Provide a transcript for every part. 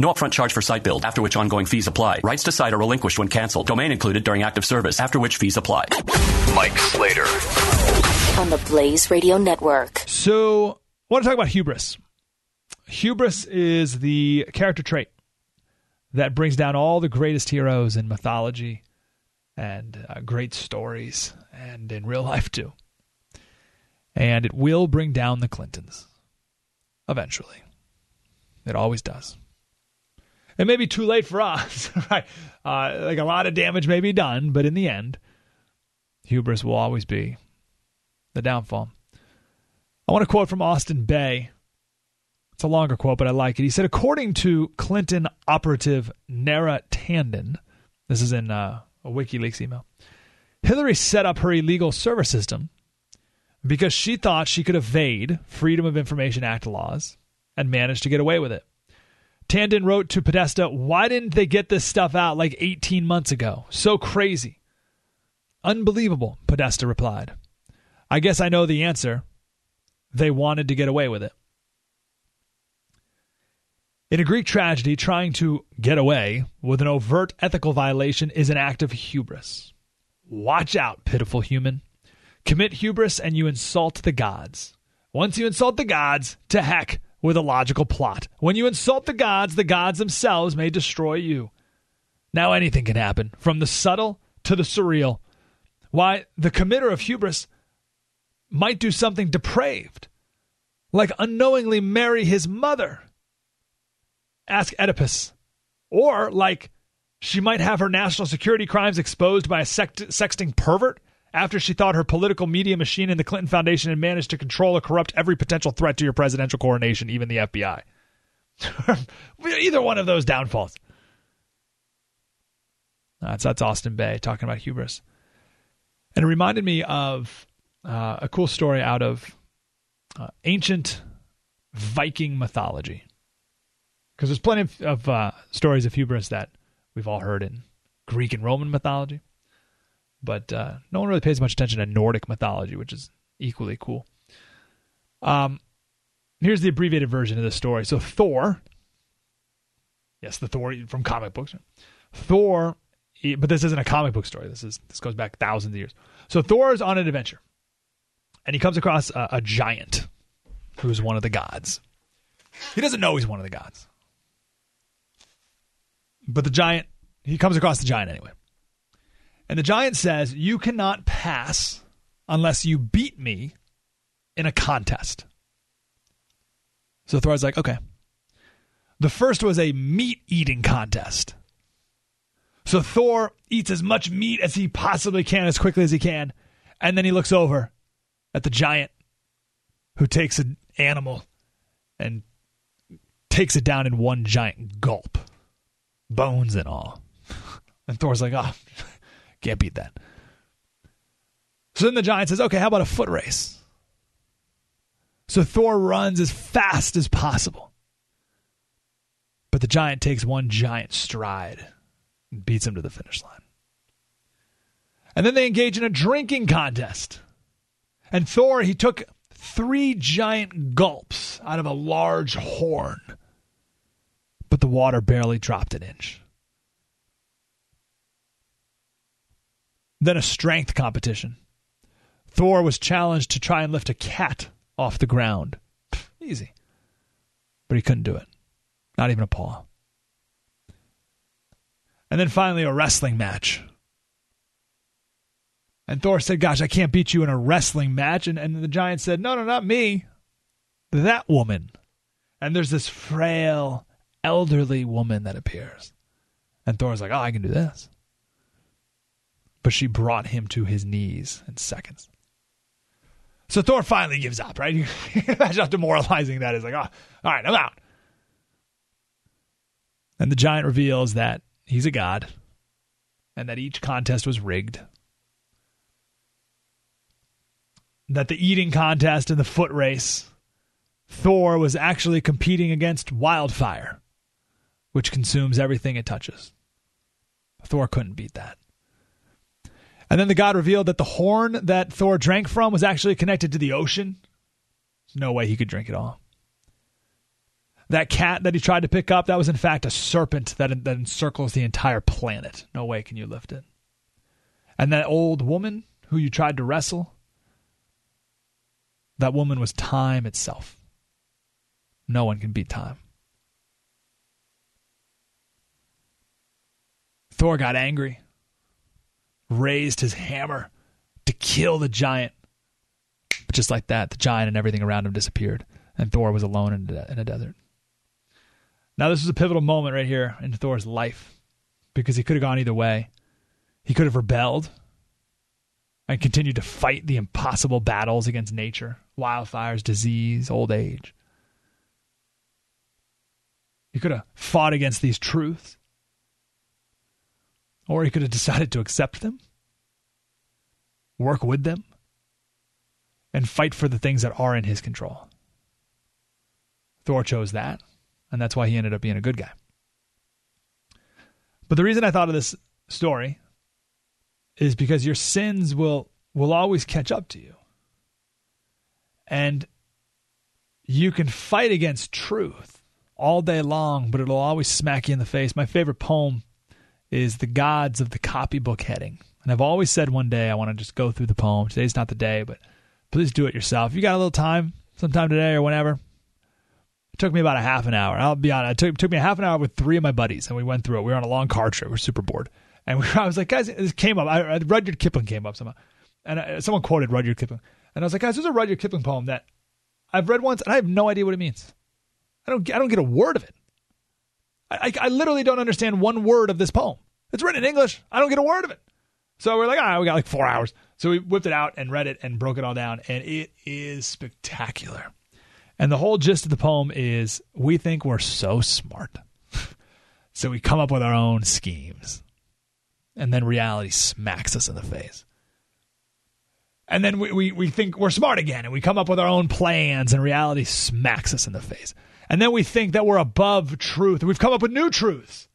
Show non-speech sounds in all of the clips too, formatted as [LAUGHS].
No upfront charge for site build, after which ongoing fees apply. Rights to site are relinquished when canceled. Domain included during active service, after which fees apply. Mike Slater. On the Blaze Radio Network. So, I want to talk about hubris. Hubris is the character trait that brings down all the greatest heroes in mythology and uh, great stories and in real life too. And it will bring down the Clintons eventually. It always does. It may be too late for us, [LAUGHS] right? Uh, like a lot of damage may be done, but in the end, hubris will always be the downfall. I want to quote from Austin Bay. It's a longer quote, but I like it. He said, according to Clinton operative Neera Tanden, this is in uh, a WikiLeaks email, Hillary set up her illegal server system because she thought she could evade Freedom of Information Act laws and managed to get away with it. Tanden wrote to Podesta, Why didn't they get this stuff out like 18 months ago? So crazy. Unbelievable, Podesta replied. I guess I know the answer. They wanted to get away with it. In a Greek tragedy, trying to get away with an overt ethical violation is an act of hubris. Watch out, pitiful human. Commit hubris and you insult the gods. Once you insult the gods, to heck with a logical plot. When you insult the gods, the gods themselves may destroy you. Now anything can happen, from the subtle to the surreal. Why, the committer of hubris might do something depraved, like unknowingly marry his mother. Ask Oedipus. Or, like, she might have her national security crimes exposed by a sect- sexting pervert after she thought her political media machine and the Clinton Foundation had managed to control or corrupt every potential threat to your presidential coronation, even the FBI. [LAUGHS] Either one of those downfalls. That's, that's Austin Bay talking about hubris. And it reminded me of uh, a cool story out of uh, ancient Viking mythology. Because there's plenty of, of uh, stories of hubris that we've all heard in Greek and Roman mythology but uh, no one really pays much attention to Nordic mythology, which is equally cool. Um, here's the abbreviated version of the story. So Thor, yes, the Thor from comic books. Thor, but this isn't a comic book story. This is this goes back thousands of years. So Thor is on an adventure, and he comes across a, a giant who's one of the gods. He doesn't know he's one of the gods, but the giant he comes across the giant anyway. And the giant says, You cannot pass unless you beat me in a contest. So Thor's like, Okay. The first was a meat eating contest. So Thor eats as much meat as he possibly can, as quickly as he can. And then he looks over at the giant who takes an animal and takes it down in one giant gulp, bones and all. [LAUGHS] And Thor's like, Oh, can't beat that. So then the giant says, okay, how about a foot race? So Thor runs as fast as possible. But the giant takes one giant stride and beats him to the finish line. And then they engage in a drinking contest. And Thor, he took three giant gulps out of a large horn, but the water barely dropped an inch. Then a strength competition. Thor was challenged to try and lift a cat off the ground. Easy. But he couldn't do it. Not even a paw. And then finally, a wrestling match. And Thor said, Gosh, I can't beat you in a wrestling match. And, and the giant said, No, no, not me. That woman. And there's this frail, elderly woman that appears. And Thor's like, Oh, I can do this. But she brought him to his knees in seconds. So Thor finally gives up, right? [LAUGHS] Imagine how demoralizing that is. Like, oh, all right, I'm out. And the giant reveals that he's a god and that each contest was rigged. That the eating contest and the foot race, Thor was actually competing against wildfire, which consumes everything it touches. Thor couldn't beat that. And then the god revealed that the horn that Thor drank from was actually connected to the ocean. There's no way he could drink it all. That cat that he tried to pick up, that was in fact a serpent that, that encircles the entire planet. No way can you lift it. And that old woman who you tried to wrestle, that woman was time itself. No one can beat time. Thor got angry, raised his hammer to kill the giant. But just like that, the giant and everything around him disappeared, and Thor was alone in a, in a desert. Now, this was a pivotal moment right here in Thor's life because he could have gone either way. He could have rebelled and continued to fight the impossible battles against nature, wildfires, disease, old age. He could have fought against these truths. Or he could have decided to accept them, work with them, and fight for the things that are in his control. Thor chose that and that's why he ended up being a good guy. But the reason I thought of this story is because your sins will will always catch up to you. And you can fight against truth all day long, but it'll always smack you in the face. My favorite poem is The Gods of the Copybook Heading. And I've always said one day I want to just go through the poem. Today's not the day, but please do it yourself. If you got a little time, sometime today or whenever, It took me about a half an hour. I'll be honest. It took, took me a half an hour with three of my buddies, and we went through it. We were on a long car trip. We are super bored. And we, [LAUGHS] I was like, guys, this came up. I, Rudyard Kipling came up somehow. And I, someone quoted Rudyard Kipling. And I was like, guys, there's a Rudyard Kipling poem that I've read once, and I have no idea what it means. I don't, I don't get a word of it. I, I, literally don't understand one word of this poem. It's written in English. I don't get a word of it. So we're like, all right, we got like four hours. So we whipped it out and read it and broke it all down, and it is spectacular. And the whole gist of the poem is we think we're so smart. [LAUGHS] so we come up with our own schemes. And then reality smacks us in the face. And then we, we, we think we're smart again and we come up with our own plans and reality smacks us in the face. And then we think that we're above truth. We've come up with new truths.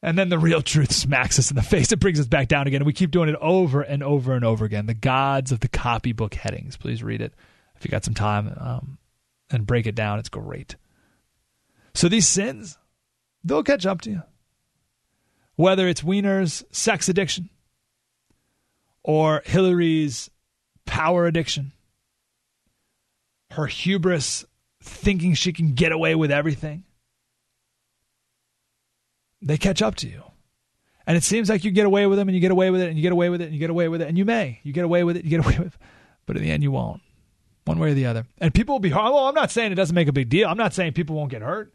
And then the real truth smacks us in the [LAUGHS] face. It brings us back down again. And we keep doing it over and over and over again. The gods of the copybook headings. Please read it if you got some time um, and break it down. It's great. So these sins, they'll catch up to you. Whether it's Weiner's sex addiction or Hillary's power addiction, her hubris thinking she can get away with everything, they catch up to you. And it seems like you get away with them and you get away with it and you get away with it and you get away with it and you may. You get away with it, you get [LAUGHS] away with it. But in the end, you won't one way or the other. And people will be. Well, I'm not saying it doesn't make a big deal. I'm not saying people won't get hurt.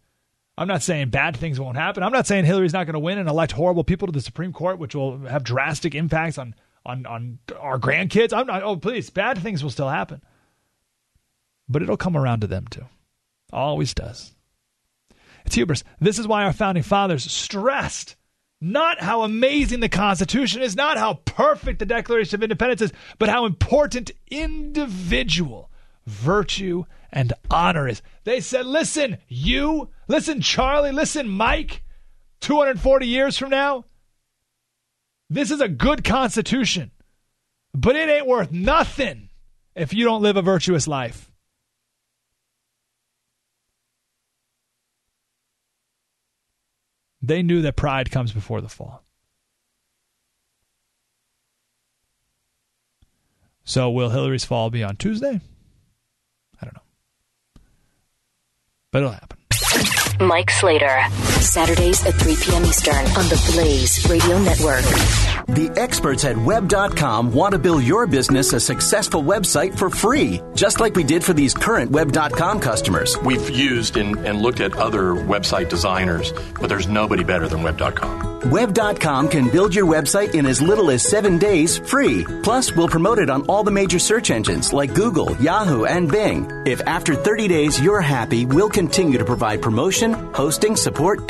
I'm not saying bad things won't happen. I'm not saying Hillary's not going to win and elect horrible people to the Supreme Court, which will have drastic impacts on on on our grandkids. I'm not. Oh, please, bad things will still happen, but it'll come around to them too. Always does. It's hubris. This is why our founding fathers stressed not how amazing the Constitution is, not how perfect the Declaration of Independence is, but how important individual virtue, and honor is. They said, listen, you, listen, Charlie, listen, Mike, 240 years from now, this is a good constitution, but it ain't worth nothing if you don't live a virtuous life. They knew that pride comes before the fall. So, will Hillary's fall be on Tuesday? I don't know. But it'll happen. Mike Slater. Saturdays at 3 p.m. Eastern on the Blaze Radio Network. The experts at web.com want to build your business a successful website for free, just like we did for these current web.com customers. We've used and, and looked at other website designers, but there's nobody better than web.com. Web.com can build your website in as little as seven days free. Plus, we'll promote it on all the major search engines like Google, Yahoo, and Bing. If after 30 days you're happy, we'll continue to provide promotion, hosting, support,